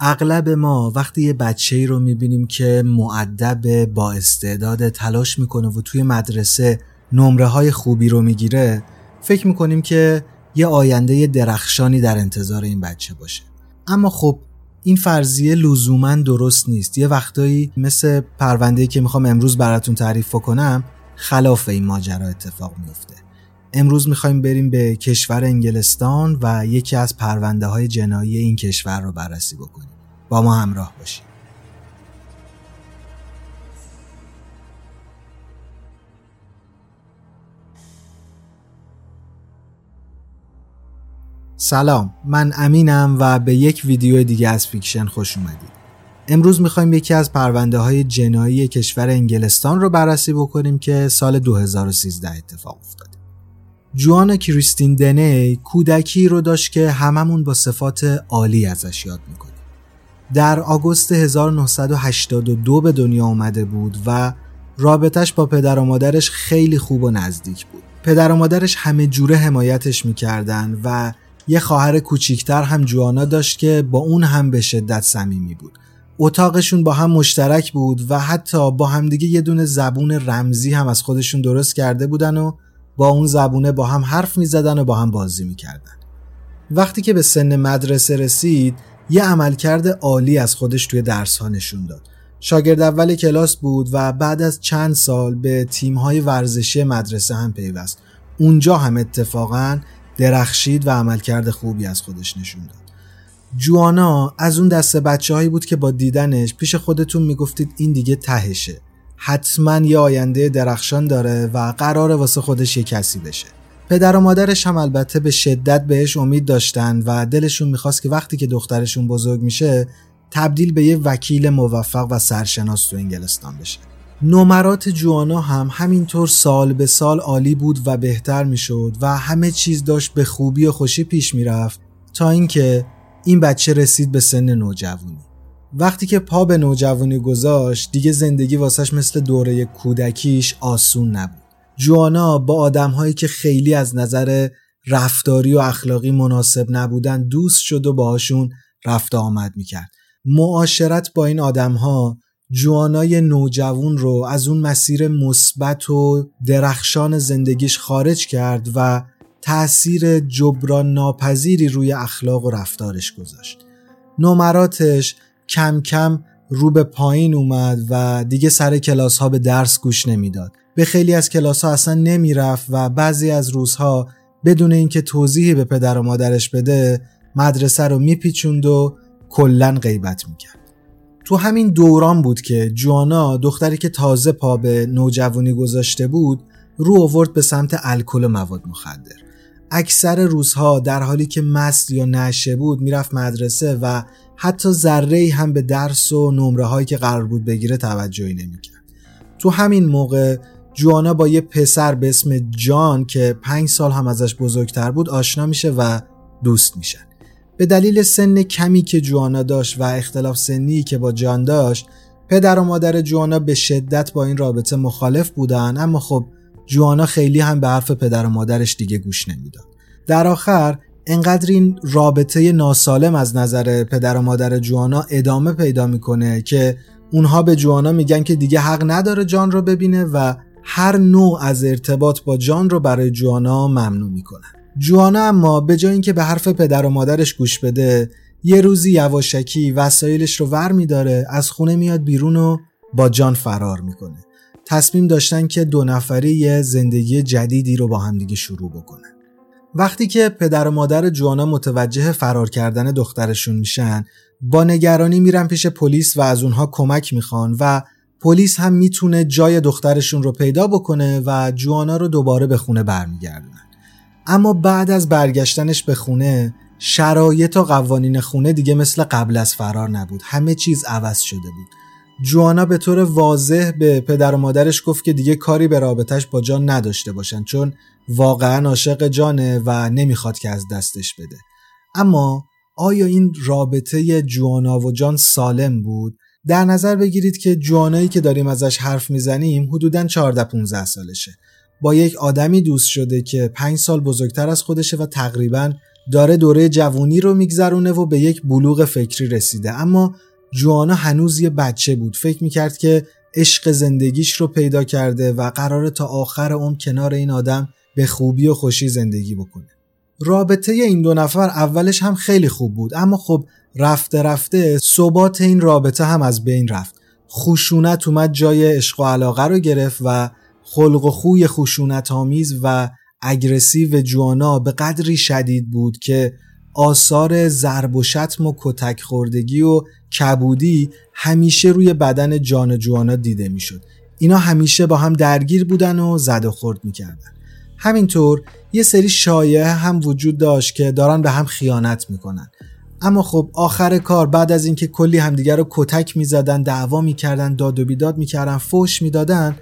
اغلب ما وقتی یه بچه ای رو می‌بینیم که معدب با استعداد تلاش می‌کنه و توی مدرسه نمره های خوبی رو می‌گیره فکر می‌کنیم که یه آینده درخشانی در انتظار این بچه باشه. اما خب این فرضیه لزوما درست نیست. یه وقتایی مثل پرونده که می‌خوام امروز براتون تعریف کنم خلاف این ماجرا اتفاق میفته امروز می‌خوایم بریم به کشور انگلستان و یکی از پرونده های جنایی این کشور رو بررسی بکنیم. با ما همراه باشید. سلام من امینم و به یک ویدیو دیگه از فیکشن خوش اومدید. امروز می‌خوایم یکی از پرونده های جنایی کشور انگلستان رو بررسی بکنیم که سال 2013 اتفاق افتاده. جوان کریستین دنی کودکی رو داشت که هممون با صفات عالی ازش یاد می‌کنیم. در آگوست 1982 به دنیا آمده بود و رابطش با پدر و مادرش خیلی خوب و نزدیک بود. پدر و مادرش همه جوره حمایتش می‌کردن و یه خواهر کوچیکتر هم جوانا داشت که با اون هم به شدت صمیمی بود. اتاقشون با هم مشترک بود و حتی با همدیگه یه دونه زبون رمزی هم از خودشون درست کرده بودن و با اون زبونه با هم حرف می زدن و با هم بازی می کردن. وقتی که به سن مدرسه رسید یه عملکرد عالی از خودش توی درس ها نشون داد. شاگرد اول کلاس بود و بعد از چند سال به تیم های ورزشی مدرسه هم پیوست. اونجا هم اتفاقا درخشید و عملکرد خوبی از خودش نشون داد. جوانا از اون دسته بچه هایی بود که با دیدنش پیش خودتون می‌گفتید این دیگه تهشه حتما یه آینده درخشان داره و قرار واسه خودش یه کسی بشه. پدر و مادرش هم البته به شدت بهش امید داشتن و دلشون می‌خواست که وقتی که دخترشون بزرگ میشه تبدیل به یه وکیل موفق و سرشناس تو انگلستان بشه. نمرات جوانا هم همینطور سال به سال عالی بود و بهتر می‌شد و همه چیز داشت به خوبی و خوشی پیش می‌رفت تا اینکه این بچه رسید به سن نوجوانی. وقتی که پا به نوجوانی گذاشت دیگه زندگی واسش مثل دوره کودکیش آسون نبود. جوانا با آدمهایی که خیلی از نظر رفتاری و اخلاقی مناسب نبودن دوست شد و باهاشون رفت آمد می‌کرد. معاشرت با این آدمها جوانای نوجوان رو از اون مسیر مثبت و درخشان زندگیش خارج کرد و تأثیر جبران ناپذیری روی اخلاق و رفتارش گذاشت. نمراتش کم کم رو به پایین اومد و دیگه سر کلاس ها به درس گوش نمی‌داد. به خیلی از کلاس ها اصلا نمی‌رفت و بعضی از روزها بدون اینکه توضیحی به پدر و مادرش بده مدرسه رو میپیچوند و کلا غیبت می‌کرد. تو همین دوران بود که جوانا دختری که تازه پا به نوجوانی گذاشته بود رو آورد به سمت الکل و مواد مخدر. اکثر روزها در حالی که مست یا نشه بود می‌رفت مدرسه و حتی ذره هم به درس و نمره هایی که قرار بود بگیره توجهی نمی‌کرد. تو همین موقع جوانا با یه پسر به اسم جان که پنج سال هم ازش بزرگتر بود آشنا میشه و دوست میشن. به دلیل سن کمی که جوانا داشت و اختلاف سنی که با جان داشت پدر و مادر جوانا به شدت با این رابطه مخالف بودن اما خب جوانا خیلی هم به حرف پدر و مادرش دیگه گوش نمی‌داد. در آخر انقدر این رابطه ناسالم از نظر پدر و مادر جوانا ادامه پیدا می‌کنه که اونها به جوانا میگن که دیگه حق نداره جان رو ببینه و هر نوع از ارتباط با جان رو برای جوانا ممنوع می‌کنن. جوانا اما به جای اینکه به حرف پدر و مادرش گوش بده یه روزی یواشکی وسایلش رو ور میداره از خونه میاد بیرون و با جان فرار می‌کنه. تصمیم داشتن که دو نفری یه زندگی جدیدی رو با همدیگه شروع بکنن. وقتی که پدر و مادر جوانا متوجه فرار کردن دخترشون میشن با نگرانی میرن پیش پلیس و از اونها کمک می‌خوان و پلیس هم می‌تونه جای دخترشون رو پیدا بکنه و جوانا رو دوباره به خونه برمیگردونن. اما بعد از برگشتنش به خونه شرایط و قوانین خونه دیگه مثل قبل از فرار نبود. همه چیز عوض شده بود. جوانا به طور واضح به پدر و مادرش گفت که دیگه کاری به رابطش با جان نداشته باشن چون واقعا عاشق جانه و نمی‌خواد که از دستش بده. اما آیا این رابطه جوانا و جان سالم بود؟ در نظر بگیرید که جوانایی که داریم ازش حرف می‌زنیم حدودا 14 15 سالشه. با یک آدمی دوست شده که 5 سال بزرگتر از خودشه و تقریبا داره دوره جوونی رو میگذرونه و به یک بلوغ فکری رسیده. اما جوانا هنوز یه بچه بود. فکر می‌کرد که عشق زندگیش رو پیدا کرده و قراره تا آخر اون کنار این آدم به خوبی و خوشی زندگی بکنه. رابطه این دو نفر اولش هم خیلی خوب بود اما خب رفته رفته ثبات این رابطه هم از بین رفت. خشونت اومد جای عشق و علاقه رو گرفت و خلق و خوی خشونت آمیز و اگرسیو جوانا به قدری شدید بود که آثار ضرب و شتم و کتک خوردگی و کبودی همیشه روی بدن جان جوانا دیده می‌شد. اینا همیشه با هم درگیر بودن و زد و خورد می‌کردن. همینطور یه سری شایعه هم وجود داشت که دارن به هم خیانت می‌کنن. اما خب آخر کار بعد از اینکه کلی همدیگر رو کتک می‌زدن دعوا می‌کردن داد و بیداد می‌کردن فوش می‌دادن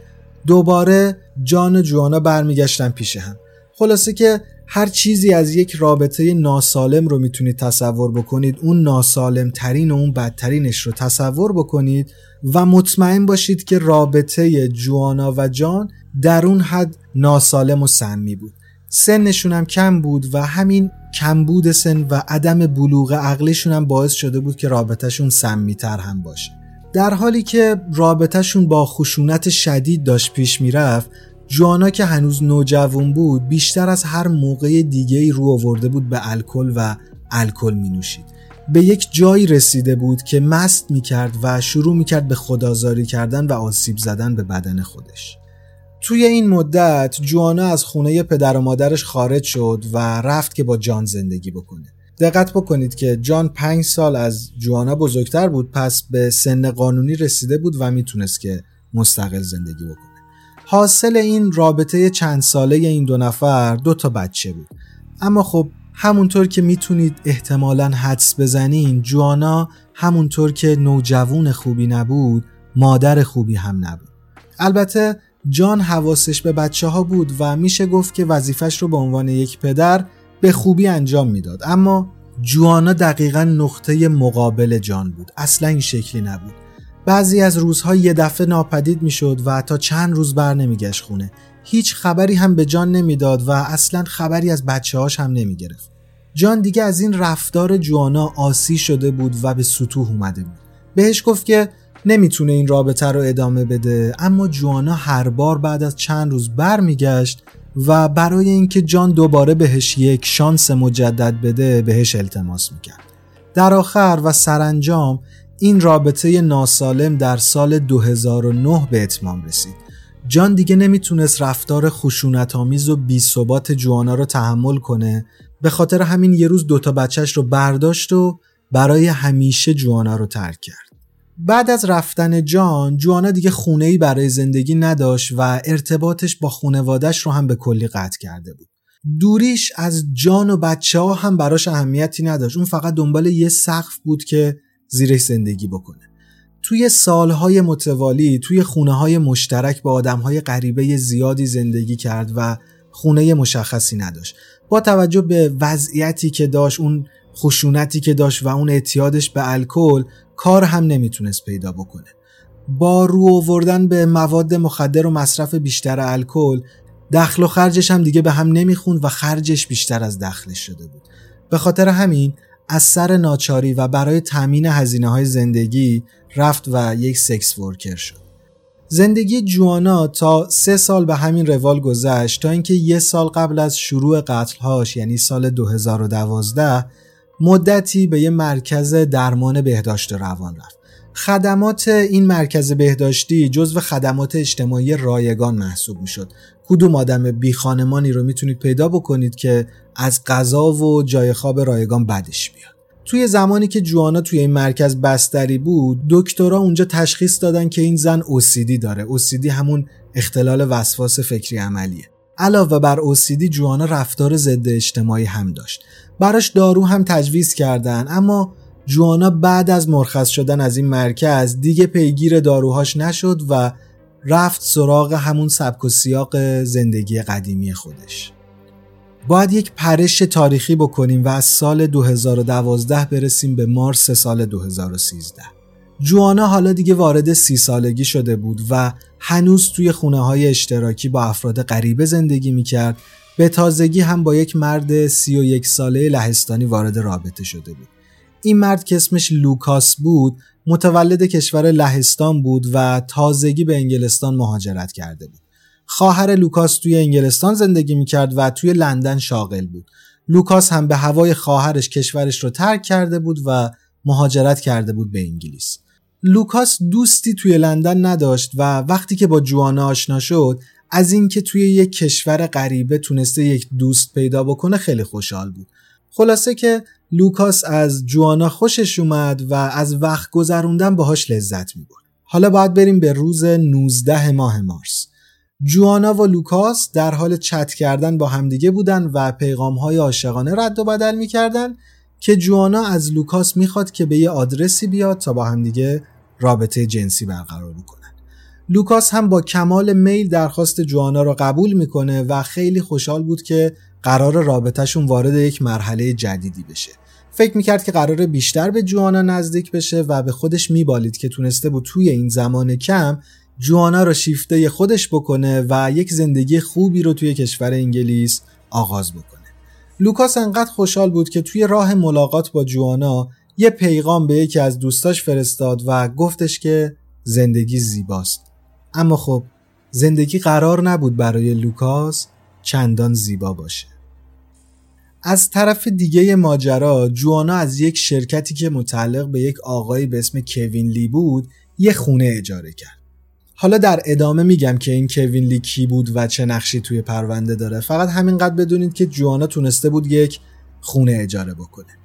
دوباره جان جوانا برمیگشتن پیش هم خلاصه که هر چیزی از یک رابطه ناسالم رو می‌تونید تصور بکنید اون ناسالم ترین و اون بدترینش رو تصور بکنید و مطمئن باشید که رابطه جوانا و جان در اون حد ناسالم و سمی بود. سنشون هم کم بود و همین کمبود سن و عدم بلوغ عقلشون هم باعث شده بود که رابطهشون سمیتر هم باشه. در حالی که رابطهشون با خشونت شدید داشت پیش می‌رفت جوانا که هنوز نوجوان بود بیشتر از هر موقع دیگه ای رو آورده بود به الکل و الکل می نوشید به یک جایی رسیده بود که مست می کرد و شروع می کرد به خدازاری کردن و آسیب زدن به بدن خودش. توی این مدت جوانا از خونه پدر و مادرش خارج شد و رفت که با جان زندگی بکنه. دقت بکنید که جان پنج سال از جوانا بزرگتر بود پس به سن قانونی رسیده بود و می‌تونست که مستقل زندگی بکنه. حاصل این رابطه چند ساله این دو نفر دو تا بچه بود. اما خب همونطور که می‌تونید احتمالا حدس بزنین جوانا همونطور که نوجوون خوبی نبود مادر خوبی هم نبود. البته جان حواسش به بچه ها بود و میشه گفت که وظیفش رو به عنوان یک پدر به خوبی انجام می‌داد. اما جوانا دقیقا نقطه مقابل جان بود. اصلا این شکلی نبود. بعضی از روزها یه دفعه ناپدید می‌شد و تا چند روز بر نمیگشت خونه. هیچ خبری هم به جان نمی‌داد و اصلا خبری از بچه هاش هم نمی‌گرفت. جان دیگه از این رفتار جوانا آسی شده بود و به سطوح اومده بود. بهش گفت که نمی‌تونه این رابطه رو ادامه بده اما جوانا هر بار بعد از چند روز برمیگشت و برای اینکه جان دوباره بهش یک شانس مجدد بده بهش التماس می‌کرد. در آخر و سرانجام این رابطه ناسالم در سال 2009 به اتمام رسید. جان دیگه نمی‌تونست رفتار خشونت آمیز و بی ثبات جوانا رو تحمل کنه به خاطر همین یه روز دوتا بچهش رو برداشت و برای همیشه جوانا رو ترک کرد. بعد از رفتن جان جوانا دیگه خونه ای برای زندگی نداشت و ارتباطش با خونوادش رو هم به کلی قطع کرده بود. دوریش از جان و بچه ها هم براش اهمیتی نداشت. اون فقط دنبال یه سقف بود که زیرش زندگی بکنه. توی سالهای متوالی توی خونه های مشترک با آدم های غریبه زیادی زندگی کرد و خونه مشخصی نداشت. با توجه به وضعیتی که داشت اون خشونتی که داشت و اون اعتیادش به الکل کار هم نمی‌تونست پیدا بکنه. با رو آوردن به مواد مخدر و مصرف بیشتر الکل دخل و خرجش هم دیگه به هم نمی‌خوند و خرجش بیشتر از دخلش شده بود. به خاطر همین از سر ناچاری و برای تامین هزینه های زندگی رفت و یک سکس ورکر شد. زندگی جوانا تا سه سال به همین روال گذشت تا اینکه یه سال قبل از شروع قتلهاش یعنی سال 2012 مدتی به یه مرکز درمان بهداشت روان رفت. خدمات این مرکز بهداشتی جزو خدمات اجتماعی رایگان محسوب می شد. کدوم آدم بی خانمانی رو می‌تونید پیدا بکنید که از غذا و جای خواب رایگان بدش بیاد. توی زمانی که جوانا توی این مرکز بستری بود دکترها اونجا تشخیص دادن که این زن اوسیدی داره اوسیدی همون اختلال وسواس فکری عملیه علاوه بر اوسیدی جوانا رفتار ضد اجتماعی هم داشت براش دارو هم تجویز کردن اما جوانا بعد از مرخص شدن از این مرکز دیگه پیگیر داروهاش نشد و رفت سراغ همون سبک و سیاق زندگی قدیمی خودش. باید یک پرش تاریخی بکنیم و از سال 2012 برسیم به مارس سال 2013 جوانا حالا دیگه وارد سی سالگی شده بود و هنوز توی خونه های اشتراکی با افراد غریبه زندگی می‌کرد. به تازگی هم با یک مرد سی و یک ساله لهستانی وارد رابطه شده بود. این مرد که اسمش لوکاس بود متولد کشور لهستان بود و تازگی به انگلستان مهاجرت کرده بود. خواهر لوکاس توی انگلستان زندگی می‌کرد و توی لندن شاغل بود. لوکاس هم به هوای خواهرش کشورش رو ترک کرده بود و مهاجرت کرده بود به انگلیس. لوکاس دوستی توی لندن نداشت و وقتی که با جوانا آشنا شد از اینکه توی یک کشور غریبه تونسته یک دوست پیدا بکنه خیلی خوشحال بود. خلاصه که لوکاس از جوانا خوشش اومد و از وقت گذروندن باهاش لذت می‌برد. حالا باید بریم به روز 19 ماه مارس. جوانا و لوکاس در حال چت کردن با همدیگه بودن و پیغام های عاشقانه رد و بدل می‌کردن که جوانا از لوکاس می‌خواد که به یه آدرسی بیاد تا با همدیگه رابطه جنسی برقرار بکنن. لوکاس هم با کمال میل درخواست جوانا رو قبول می‌کنه و خیلی خوشحال بود که قرار رابطهشون وارد یک مرحله جدیدی بشه. فکر می‌کرد که قرار بیشتر به جوانا نزدیک بشه و به خودش میبالید که تونسته بود توی این زمان کم جوانا رو شیفته خودش بکنه و یک زندگی خوبی رو توی کشور انگلیس آغاز بکنه. لوکاس انقدر خوشحال بود که توی راه ملاقات با جوانا یه پیغام به یکی از دوستاش فرستاد و گفتش که زندگی زیباست. اما خب زندگی قرار نبود برای لوکاس چندان زیبا باشه. از طرف دیگه ماجرا جوانا از یک شرکتی که متعلق به یک آقایی به اسم کوین لی بود یه خونه اجاره کرد. حالا در ادامه میگم که این کوین لی کی بود و چه نقشی توی پرونده داره. فقط همینقدر بدونید که جوانا تونسته بود یک خونه اجاره بکنه.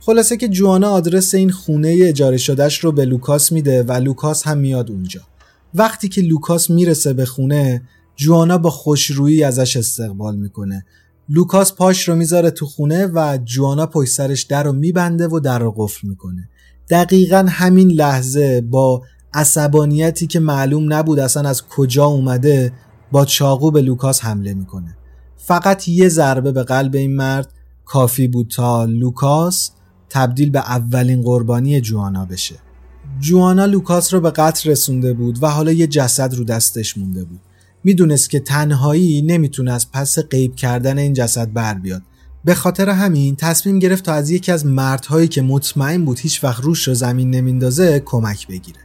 خلاصه که جوانا آدرس این خونه اجاره شدهش رو به لوکاس میده و لوکاس هم میاد اونجا. وقتی که لوکاس می‌رسه به خونه جوانا با خوشرویی ازش استقبال می‌کنه. لوکاس پاش رو می‌ذاره تو خونه و جوانا پشت سرش در رو میبنده و در رو قفل می‌کنه. دقیقا همین لحظه با عصبانیتی که معلوم نبود اصلا از کجا اومده با چاقو به لوکاس حمله می‌کنه. فقط یه ضربه به قلب این مرد کافی بود تا لوکاس تبدیل به اولین قربانی جوانا بشه. جوانا لوکاس رو به قتل رسونده بود و حالا یه جسد رو دستش مونده بود. می‌دونست که تنهایی نمی‌تونه از پس غیب کردن این جسد بر بیاد. به خاطر همین تصمیم گرفت تا از یکی از مردهایی که مطمئن بود هیچ وقت روش رو زمین نمیندازه کمک بگیره.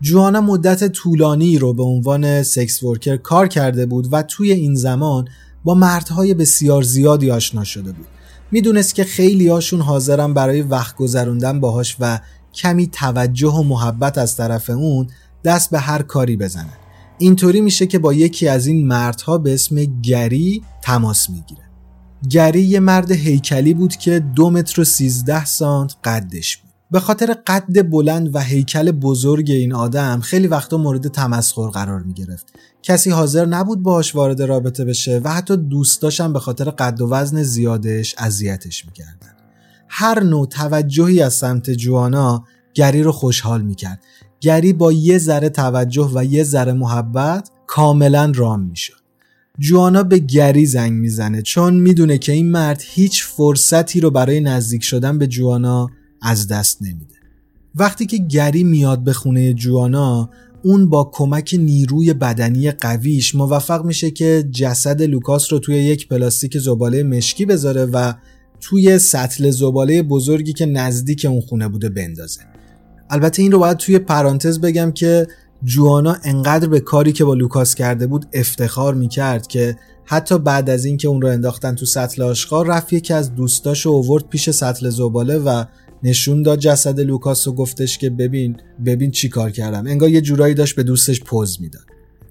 جوانا مدت طولانی رو به عنوان sex worker کار کرده بود و توی این زمان با مردهای بسیار زیادی آشنا شده بود. می‌دونست که خیلی هاشون حاضرن برای وقت گذروندن باهاش و کمی توجه و محبت از طرف اون دست به هر کاری بزنن. اینطوری میشه که با یکی از این مردها به اسم گری تماس می‌گیره گری یه مرد هیکلی بود که دو متر و سیزده سانت قدش بود به خاطر قد بلند و هیکل بزرگ این آدم خیلی وقتا مورد تمسخر قرار می گرفت. کسی حاضر نبود باهاش وارد رابطه بشه و حتی دوستاشم به خاطر قد و وزن زیادش اذیتش می‌کردن. هر نوع توجهی از سمت جوانا گری رو خوشحال می‌کرد. گری با یه ذره توجه و یه ذره محبت کاملا رام می‌شد. جوانا به گری زنگ می‌زنه چون می‌دونه که این مرد هیچ فرصتی رو برای نزدیک شدن به جوانا از دست نمیده وقتی که گری میاد به خونه جوانا اون با کمک نیروی بدنی قویش موفق میشه که جسد لوکاس رو توی یک پلاستیک زباله مشکی بذاره و توی سطل زباله بزرگی که نزدیک اون خونه بوده بندازه البته این رو باید توی پرانتز بگم که جوانا انقدر به کاری که با لوکاس کرده بود افتخار می‌کرد که حتی بعد از اینکه اون رو انداختن تو سطل آشغال رفت یکی از دوستاش اوورد پیش سطل زباله و نشون داد جسد لوکاس و گفتش که ببین ببین چی کار کردم. انگار یه جورایی داشت به دوستش پز می‌داد.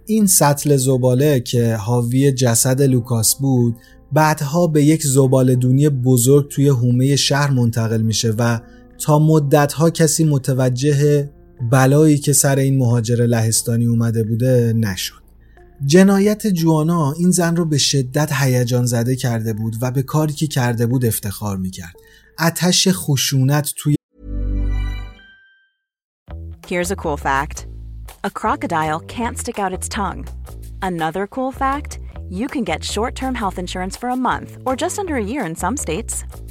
این سطل زباله که حاوی جسد لوکاس بود بعدها به یک زباله دونی بزرگ توی حومه شهر منتقل میشه و تا مدتها کسی متوجه بلایی که سر این مهاجر لهستانی اومده بوده نشد جنایت جوانا این زن رو به شدت هیجان زده کرده بود و به کاری که کرده بود افتخار می‌کرد اتش خشونت توی Here's a cool fact. A crocodile can't stick out its tongue. Another cool fact, you can get short-term health insurance for a month or just under a year in some states.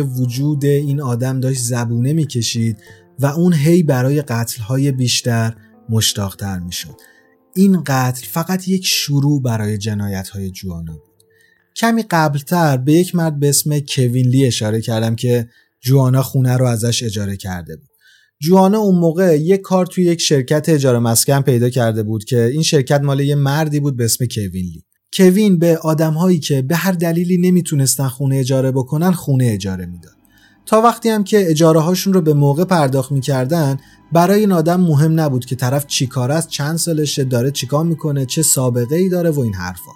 وجود این آدم داشت زبونه می‌کشید و اون هی برای قتلهای بیشتر مشتاقتر می‌شد. این قتل فقط یک شروع برای جنایتهای جوانا بود. کمی قبلتر به یک مرد به اسم کوین لی اشاره کردم که جوانا خونه رو ازش اجاره کرده بود. جوانا اون موقع یک کار توی یک شرکت اجاره مسکن پیدا کرده بود که این شرکت مال یه مردی بود به اسم کوین لی. کوین به آدمهایی که به هر دلیلی نمی‌تونستن خونه اجاره بکنن خونه اجاره می‌داد. تا وقتی هم که اجاره هاشون رو به موقع پرداخت می‌کردن برای این آدم مهم نبود که طرف چیکار است چند سالشه داره چیکار می‌کنه چه سابقه ای داره و این حرفا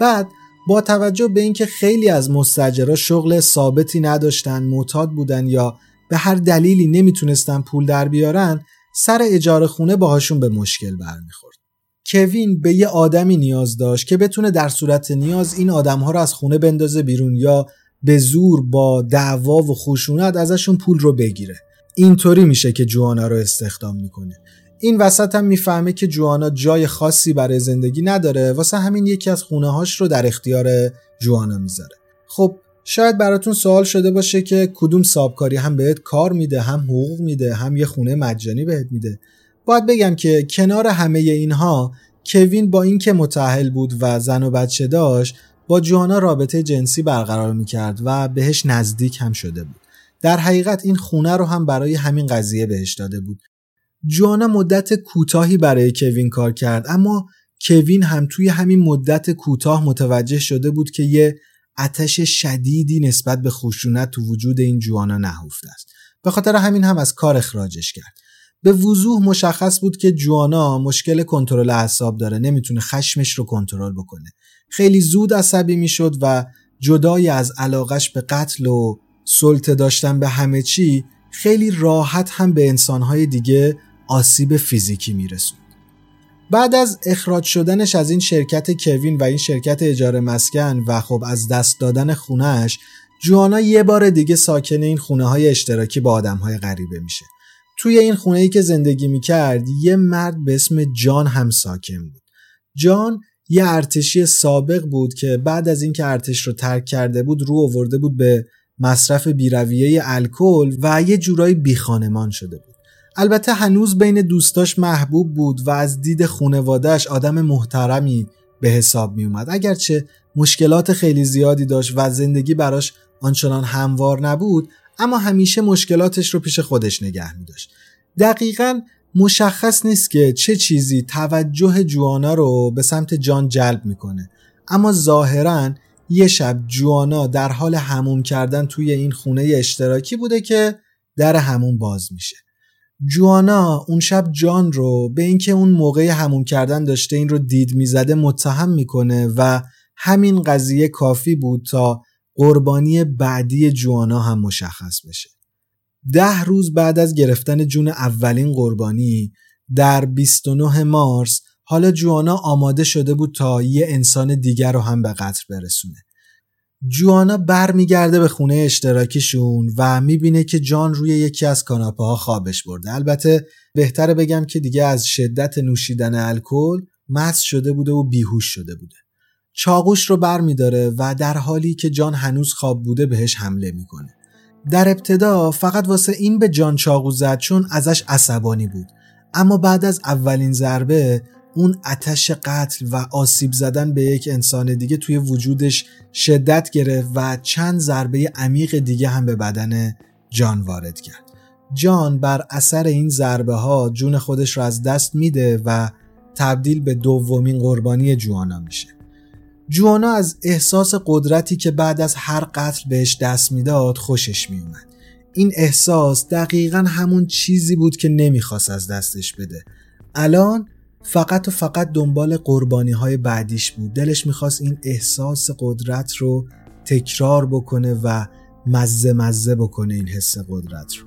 بعد با توجه به اینکه خیلی از مستجرا شغل ثابتی نداشتن معتاد بودن یا به هر دلیلی نمی‌تونستن پول در بیارن سر اجاره خونه باهاشون به مشکل برمیخورد کوین به یه آدمی نیاز داشت که بتونه در صورت نیاز این آدمها رو از خونه بندازه بیرون یا به زور با دعوا و خشونت ازشون پول رو بگیره. اینطوری میشه که جوانا رو استخدام می‌کنه. این وسط هم می‌فهمه که جوانا جای خاصی برای زندگی نداره واسه همین یکی از خونه هاش رو در اختیار جوانا می‌ذاره. خب شاید براتون سوال شده باشه که کدوم سابکاری هم بهت کار میده هم حقوق میده هم یه خونه مجانی بهت میده. باید بگم که کنار همه اینها کوین با اینکه متأهل بود و زن و بچه داشت با جوانا رابطه جنسی برقرار می‌کرد و بهش نزدیک هم شده بود. در حقیقت این خونه رو هم برای همین قضیه بهش داده بود. جوانا مدت کوتاهی برای کوین کار کرد اما کوین هم توی همین مدت کوتاه متوجه شده بود که یه آتش شدیدی نسبت به خشونت تو وجود این جوانا نهفته است. به خاطر همین هم از کار اخراجش کرد. به وضوح مشخص بود که جوانا مشکل کنترل اعصاب داره نمی‌تونه خشمش رو کنترل بکنه خیلی زود عصبی می‌شد و جدای از علاقش به قتل و سلطه داشتن به همه چی خیلی راحت هم به انسانهای دیگه آسیب فیزیکی میرسوند. بعد از اخراج شدنش از این شرکت کوین و این شرکت اجاره مسکن و خب از دست دادن خونهش جوانا یه بار دیگه ساکن این خونه های اشتراکی با آدم های غریبه میشه. توی این خونه ای که زندگی می‌کرد یه مرد به اسم جان هم ساکن بود. جان یه ارتشی سابق بود که بعد از اینکه ارتش رو ترک کرده بود رو آورده بود به مصرف بیرویه الکل و یه جورایی بیخانمان شده بود. البته هنوز بین دوستاش محبوب بود و از دید خونوادهش آدم محترمی به حساب می اومد اگرچه مشکلات خیلی زیادی داشت و زندگی براش آنچنان هموار نبود اما همیشه مشکلاتش رو پیش خودش نگه می داشت دقیقا مشخص نیست که چه چیزی توجه جوانا رو به سمت جان جلب می‌کنه. اما ظاهرا یه شب جوانا در حال هموم کردن توی این خونه اشتراکی بوده که در هموم باز میشه. جوانا اون شب جان رو به اینکه اون موقع هموم کردن داشته این رو دید می‌زده متهم می‌کنه و همین قضیه کافی بود تا قربانی بعدی جوانا هم مشخص بشه. ده روز بعد از گرفتن جون اولین قربانی در 29 مارس حالا جوانا آماده شده بود تا یه انسان دیگر رو هم به قتل برسونه. جوانا برمیگرده به خونه اشتراکیشون و می‌بینه که جان روی یکی از کاناپه ها خوابش برده. البته بهتره بگم که دیگه از شدت نوشیدن الکل مست شده بوده و بیهوش شده بوده. چاقوش رو برمیداره و در حالی که جان هنوز خواب بوده بهش حمله می‌کنه. در ابتدا فقط واسه این به جان چاقو زد چون ازش عصبانی بود. اما بعد از اولین ضربه اون اتش قتل و آسیب زدن به یک انسان دیگه توی وجودش شدت گرفت و چند ضربه عمیق دیگه هم به بدن جان وارد کرد. جان بر اثر این ضربه ها جون خودش رو از دست میده و تبدیل به دومین قربانی جوانا میشه. جوانا از احساس قدرتی که بعد از هر قتل بهش دست می‌داد خوشش میومد این احساس دقیقا همون چیزی بود که نمی‌خواست از دستش بده. الان فقط و فقط دنبال قربانی های بعدیش بود. دلش می‌خواست این احساس قدرت رو تکرار بکنه و مزه مزه بکنه این حس قدرت رو.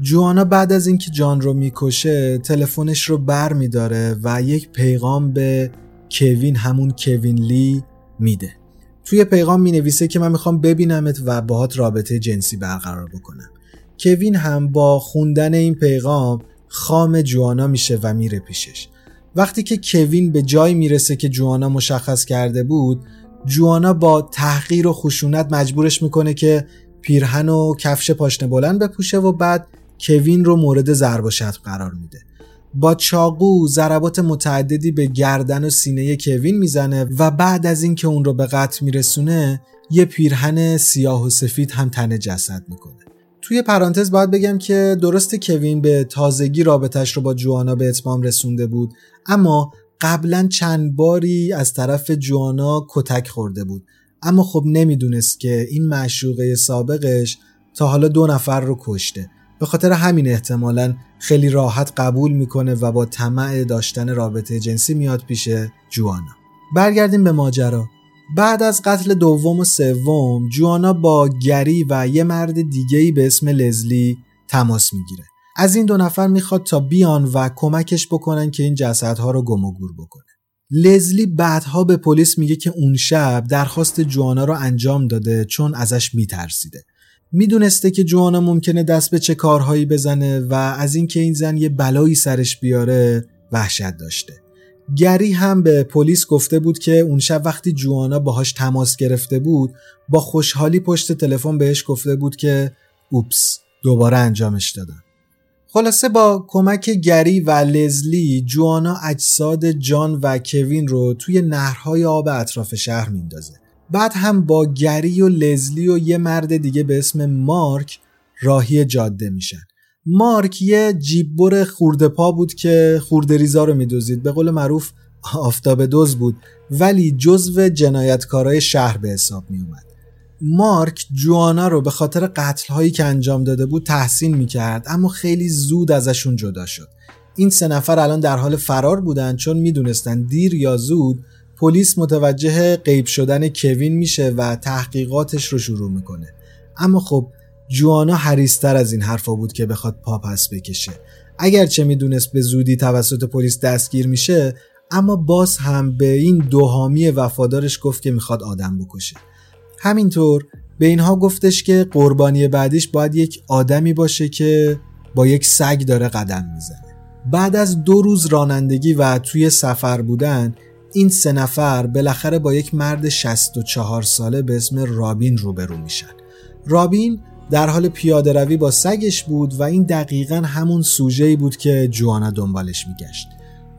جوانا بعد از اینکه جان رو می‌کشه تلفنش رو بر میداره و یک پیغام به کوین همون کوین لی میده. توی پیغام می نویسه که من می‌خوام ببینمت و باهات رابطه جنسی برقرار بکنم. کوین هم با خوندن این پیغام خام جوانا میشه و میره پیشش. وقتی که کوین به جای می‌رسه که جوانا مشخص کرده بود جوانا با تحقیر و خشونت مجبورش می‌کنه که پیرهن و کفش پاشنه بلند بپوشه و بعد کوین رو مورد ضرب و شتم قرار میده. با چاقو ضربات متعددی به گردن و سینه کوین می‌زنه و بعد از اینکه اون رو به قتل میرسونه یه پیرهن سیاه و سفید هم تن جسد می‌کنه. توی پرانتز باید بگم که درست کوین به تازگی رابطش رو با جوانا به اتمام رسونده بود اما قبلا چند باری از طرف جوانا کتک خورده بود. اما خب نمی‌دونست که این معشوقه سابقش تا حالا دو نفر رو کشته. به خاطر همین احتمالا خیلی راحت قبول می‌کنه و با طمع داشتن رابطه جنسی میاد پیش جوانا. برگردیم به ماجرا. بعد از قتل دوم و سوم جوانا با گری و یه مرد دیگهی به اسم لزلی تماس می‌گیره. از این دو نفر می‌خواد تا بیان و کمکش بکنن که این جسدها رو گم و گور بکنه. لزلی بعدها به پلیس میگه که اون شب درخواست جوانا رو انجام داده چون ازش میترسیده. می‌دونسته که جوانا ممکنه دست به چه کارهایی بزنه و از اینکه این زن یه بلایی سرش بیاره وحشت داشته. گری هم به پلیس گفته بود که اون شب وقتی جوانا باهاش تماس گرفته بود با خوشحالی پشت تلفن بهش گفته بود که اوپس دوباره انجامش دادم. خلاصه با کمک گری و لزلی جوانا اجساد جان و کوین رو توی نهرهای آب اطراف شهر میندازه. بعد هم با گری و لزلی و یه مرد دیگه به اسم مارک راهی جاده میشن. مارک یه جیببر خورده پا بود که خورده ریزا رو میدوزید. به قول معروف آفتاب دوز بود ولی جزو جنایتکارای شهر به حساب می اومد. مارک جوانا رو به خاطر قتل هایی که انجام داده بود تحسین می‌کرد اما خیلی زود ازشون جدا شد. این سه نفر الان در حال فرار بودن چون می‌دونستن دیر یا زود پلیس متوجه غیب شدن کوین میشه و تحقیقاتش رو شروع می‌کنه. اما خب جوانا حریستر از این حرفا بود که بخواد پا پس بکشه. اگرچه می‌دونست به زودی توسط پلیس دستگیر میشه اما باز هم به این دوهامی وفادارش گفت که می‌خواد آدم بکشه. همینطور به اینها گفتش که قربانی بعدیش باید یک آدمی باشه که با یک سگ داره قدم می‌زنه. بعد از دو روز رانندگی و توی سفر بودن این سه نفر بالاخره با یک مرد 64 ساله به اسم رابین روبرو میشن. رابین در حال پیاده روی با سگش بود و این دقیقا همون سوژه‌ای بود که جوانا دنبالش میگشت.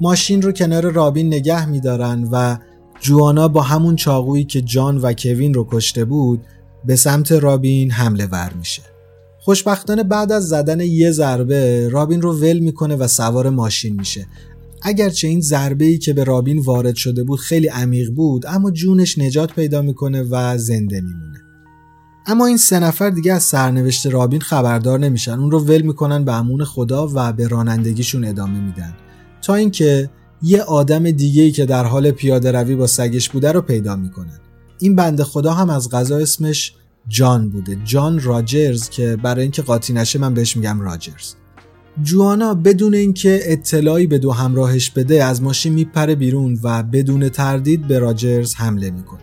ماشین رو کنار رابین نگه میدارن و جوانا با همون چاقویی که جان و کوین رو کشته بود به سمت رابین حمله ور میشه. خوشبختانه بعد از زدن یه ضربه رابین رو ول می‌کنه و سوار ماشین میشه. اگرچه این ضربه ای که به رابین وارد شده بود خیلی عمیق بود اما جونش نجات پیدا می‌کنه و زنده میمونه. اما این سه نفر دیگه از سرنوشت رابین خبردار نمیشن. اون رو ول می‌کنن به امون خدا و به رانندگیشون ادامه میدن. تا اینکه یه آدم دیگه ای که در حال پیاده روی با سگش بوده رو پیدا می‌کنن. این بنده خدا هم از غذا اسمش جان بوده. جان راجرز که برای اینکه قاطی نشه من بهش میگم راجرز. جوانا بدون اینکه اطلاعی به دو همراهش بده از ماشین میپره بیرون و بدون تردید به راجرز حمله می‌کنه.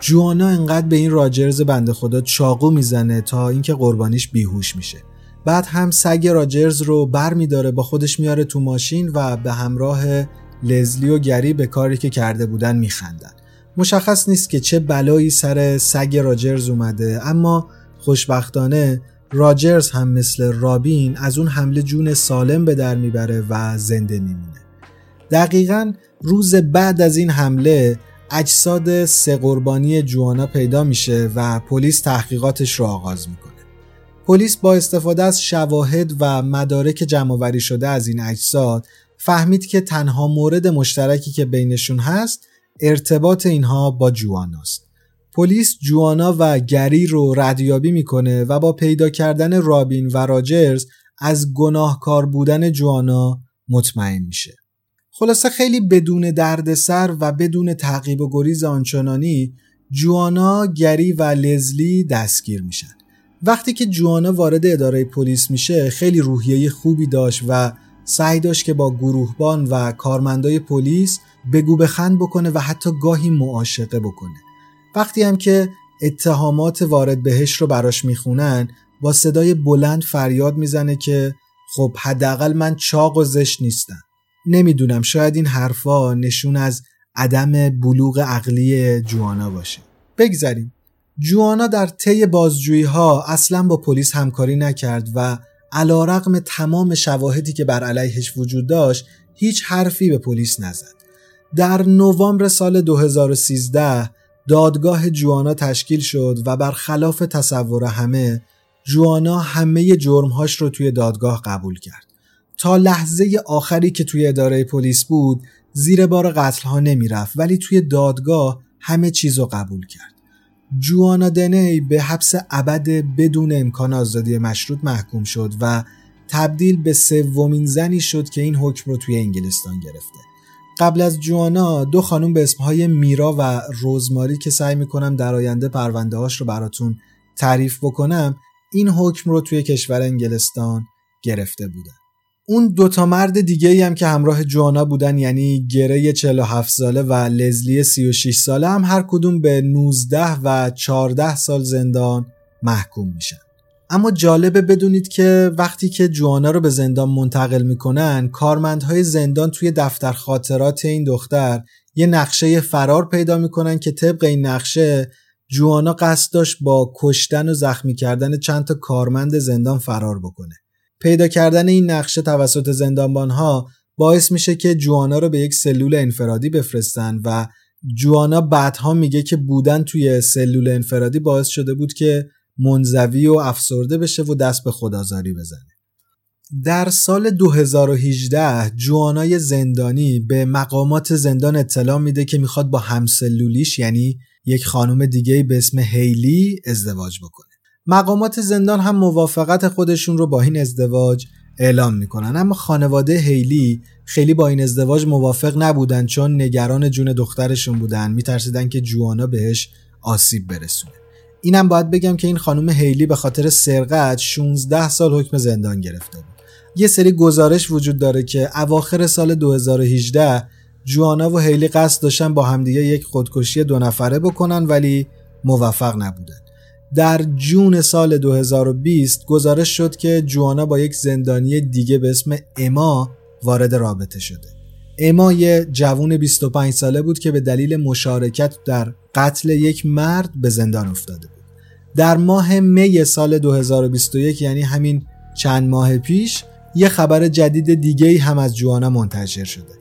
جوانا انقدر به این راجرز بنده خدا چاقو می‌زنه تا اینکه قربانیش بیهوش میشه. بعد هم سگ راجرز رو بر میداره با خودش میاره تو ماشین و به همراه لزلی و گری به کاری که کرده بودن میخندن. مشخص نیست که چه بلایی سر سگ راجرز اومده اما خوشبختانه راجرز هم مثل رابین از اون حمله جون سالم به در می‌بره و زنده میمونه. دقیقا روز بعد از این حمله اجساد سه قربانی جوانا پیدا میشه و پلیس تحقیقاتش رو آغاز می‌کنه. پلیس با استفاده از شواهد و مدارک جمعآوری شده از این اجساد فهمید که تنها مورد مشترکی که بینشون هست ارتباط اینها با جواناست. پلیس جوانا و گری رو ردیابی می‌کنه و با پیدا کردن رابین و راجرز از گناهکار بودن جوانا مطمئن میشه. خلاصه خیلی بدون دردسر و بدون تعقیب و گریز آنچنانی جوانا، گری و لزلی دستگیر میشن. وقتی که جوانا وارد اداره پلیس میشه خیلی روحیه خوبی داشت و سعی داشت که با گروهبان و کارمندای پلیس بگو بخند بکنه و حتی گاهی معاشقه بکنه. وقتی هم که اتهامات وارد بهش رو براش می‌خونن با صدای بلند فریاد می‌زنه که خب حداقل من چاق و زشت نیستم. نمی‌دونم شاید این حرفا نشون از عدم بلوغ عقلی جوانا باشه. بگذریم جوانا در طی بازجویی ها اصلا با پلیس همکاری نکرد و علا رقم تمام شواهدی که بر علیهش وجود داشت هیچ حرفی به پلیس نزد. در نوامبر سال 2013 دادگاه جوانا تشکیل شد و برخلاف تصور همه جوانا همه جرمهاش رو توی دادگاه قبول کرد. تا لحظه آخری که توی اداره پلیس بود زیر بار قتل ها نمی‌رفت ولی توی دادگاه همه چیز رو قبول کرد. جوانا دنی به حبس ابد بدون امکان آزادی مشروط محکوم شد و تبدیل به سومین زنی شد که این حکم رو توی انگلستان گرفته. قبل از جوانا دو خانم به اسمهای میرا و روزماری که سعی می‌کنم در آینده پرونده هاش رو براتون تعریف بکنم این حکم رو توی کشور انگلستان گرفته بودن. اون دوتا مرد دیگه ای هم که همراه جوانا بودن یعنی گره 47 ساله و لزلی 36 ساله هم هر کدوم به 19 و 14 سال زندان محکوم میشن. اما جالبه بدونید که وقتی که جوانا رو به زندان منتقل می‌کنن کارمندهای زندان توی دفتر خاطرات این دختر یه نقشه فرار پیدا می‌کنن که طبق این نقشه جوانا قصد داشت با کشتن و زخمی کردن چند تا کارمند زندان فرار بکنه. پیدا کردن این نقشه توسط زندانبانها باعث میشه که جوانا رو به یک سلول انفرادی بفرستن و جوانا بعدها میگه که بودن توی سلول انفرادی باعث شده بود که منزوی و افسرده بشه و دست به خدازاری بزنه. در سال 2018 جوانای زندانی به مقامات زندان اطلاع میده که می‌خواد با همسلولیش یعنی یک خانم دیگه به اسم هیلی ازدواج بکنه. مقامات زندان هم موافقت خودشون رو با این ازدواج اعلام می‌کنن. اما خانواده هیلی خیلی با این ازدواج موافق نبودن چون نگران جون دخترشون بودن. میترسیدن که جوانا بهش آسیب برسونه. اینم باید بگم که این خانم هیلی به خاطر سرقت 16 سال حکم زندان گرفته بود. یه سری گزارش وجود داره که اواخر سال 2018 جوانا و هیلی قصد داشتن با همدیگه یک خودکشی دو نفره بکنن ولی موفق نبودن. در جون سال 2020 گزارش شد که جوانا با یک زندانی دیگه به اسم اما وارد رابطه شده. اما یه جوون 25 ساله بود که به دلیل مشارکت در قتل یک مرد به زندان افتاده در ماه می سال 2021 یعنی همین چند ماه پیش یه خبر جدید دیگه هم از جوانا منتشر شده.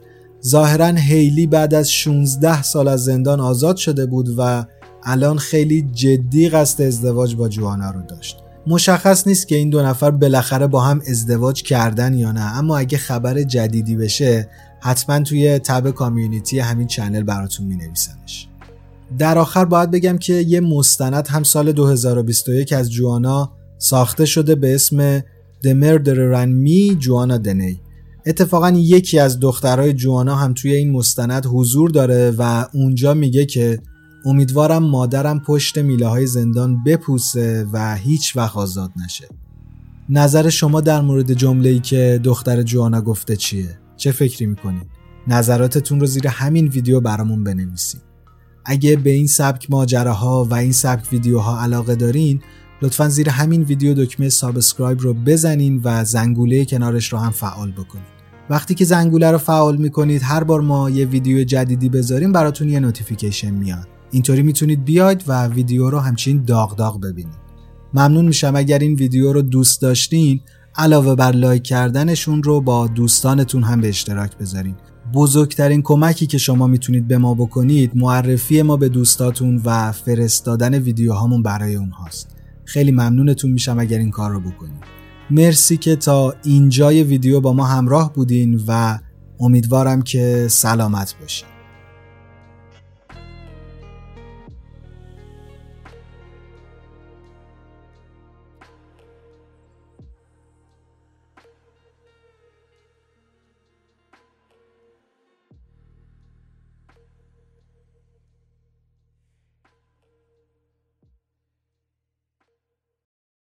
ظاهرا هیلی بعد از 16 سال از زندان آزاد شده بود و الان خیلی جدی قصد ازدواج با جوانا رو داشت. مشخص نیست که این دو نفر بالاخره با هم ازدواج کردن یا نه اما اگه خبر جدیدی بشه حتما توی تب کامیونیتی همین چنل براتون می نویسمش در آخر باید بگم که یه مستند هم سال 2021 از جوانا ساخته شده به اسم The Murderer and Me جوانا دنی اتفاقا یکی از دخترهای جوانا هم توی این مستند حضور داره و اونجا میگه که امیدوارم مادرم پشت میله های زندان بپوسه و هیچ وقت آزاد نشه نظر شما در مورد جمله ای که دختر جوانا گفته چیه؟ چه فکری می‌کنید؟ نظراتتون رو زیر همین ویدیو برامون بنویسید. اگه به این سبک ماجراها و این سبک ویدیوها علاقه دارین لطفا زیر همین ویدیو دکمه subscribe رو بزنین و زنگوله کنارش رو هم فعال بکنید. وقتی که زنگوله رو فعال می‌کنید هر بار ما یه ویدیو جدیدی بذاریم براتون یه notification میاد. اینطوری می‌تونید بیاید و ویدیو رو همچین داغ داغ ببینید. ممنون میشم اگر این ویدیو رو دوست داشتین علاوه بر لایک کردنشون رو با دوستانتون هم به اشتراک بذارین بزرگترین کمکی که شما می‌تونید به ما بکنید معرفی ما به دوستاتون و فرستادن ویدیوهامون برای اونهاست. خیلی ممنونتون میشم اگر این کار رو بکنید. مرسی که تا اینجای ویدیو با ما همراه بودین و امیدوارم که سلامت باشین.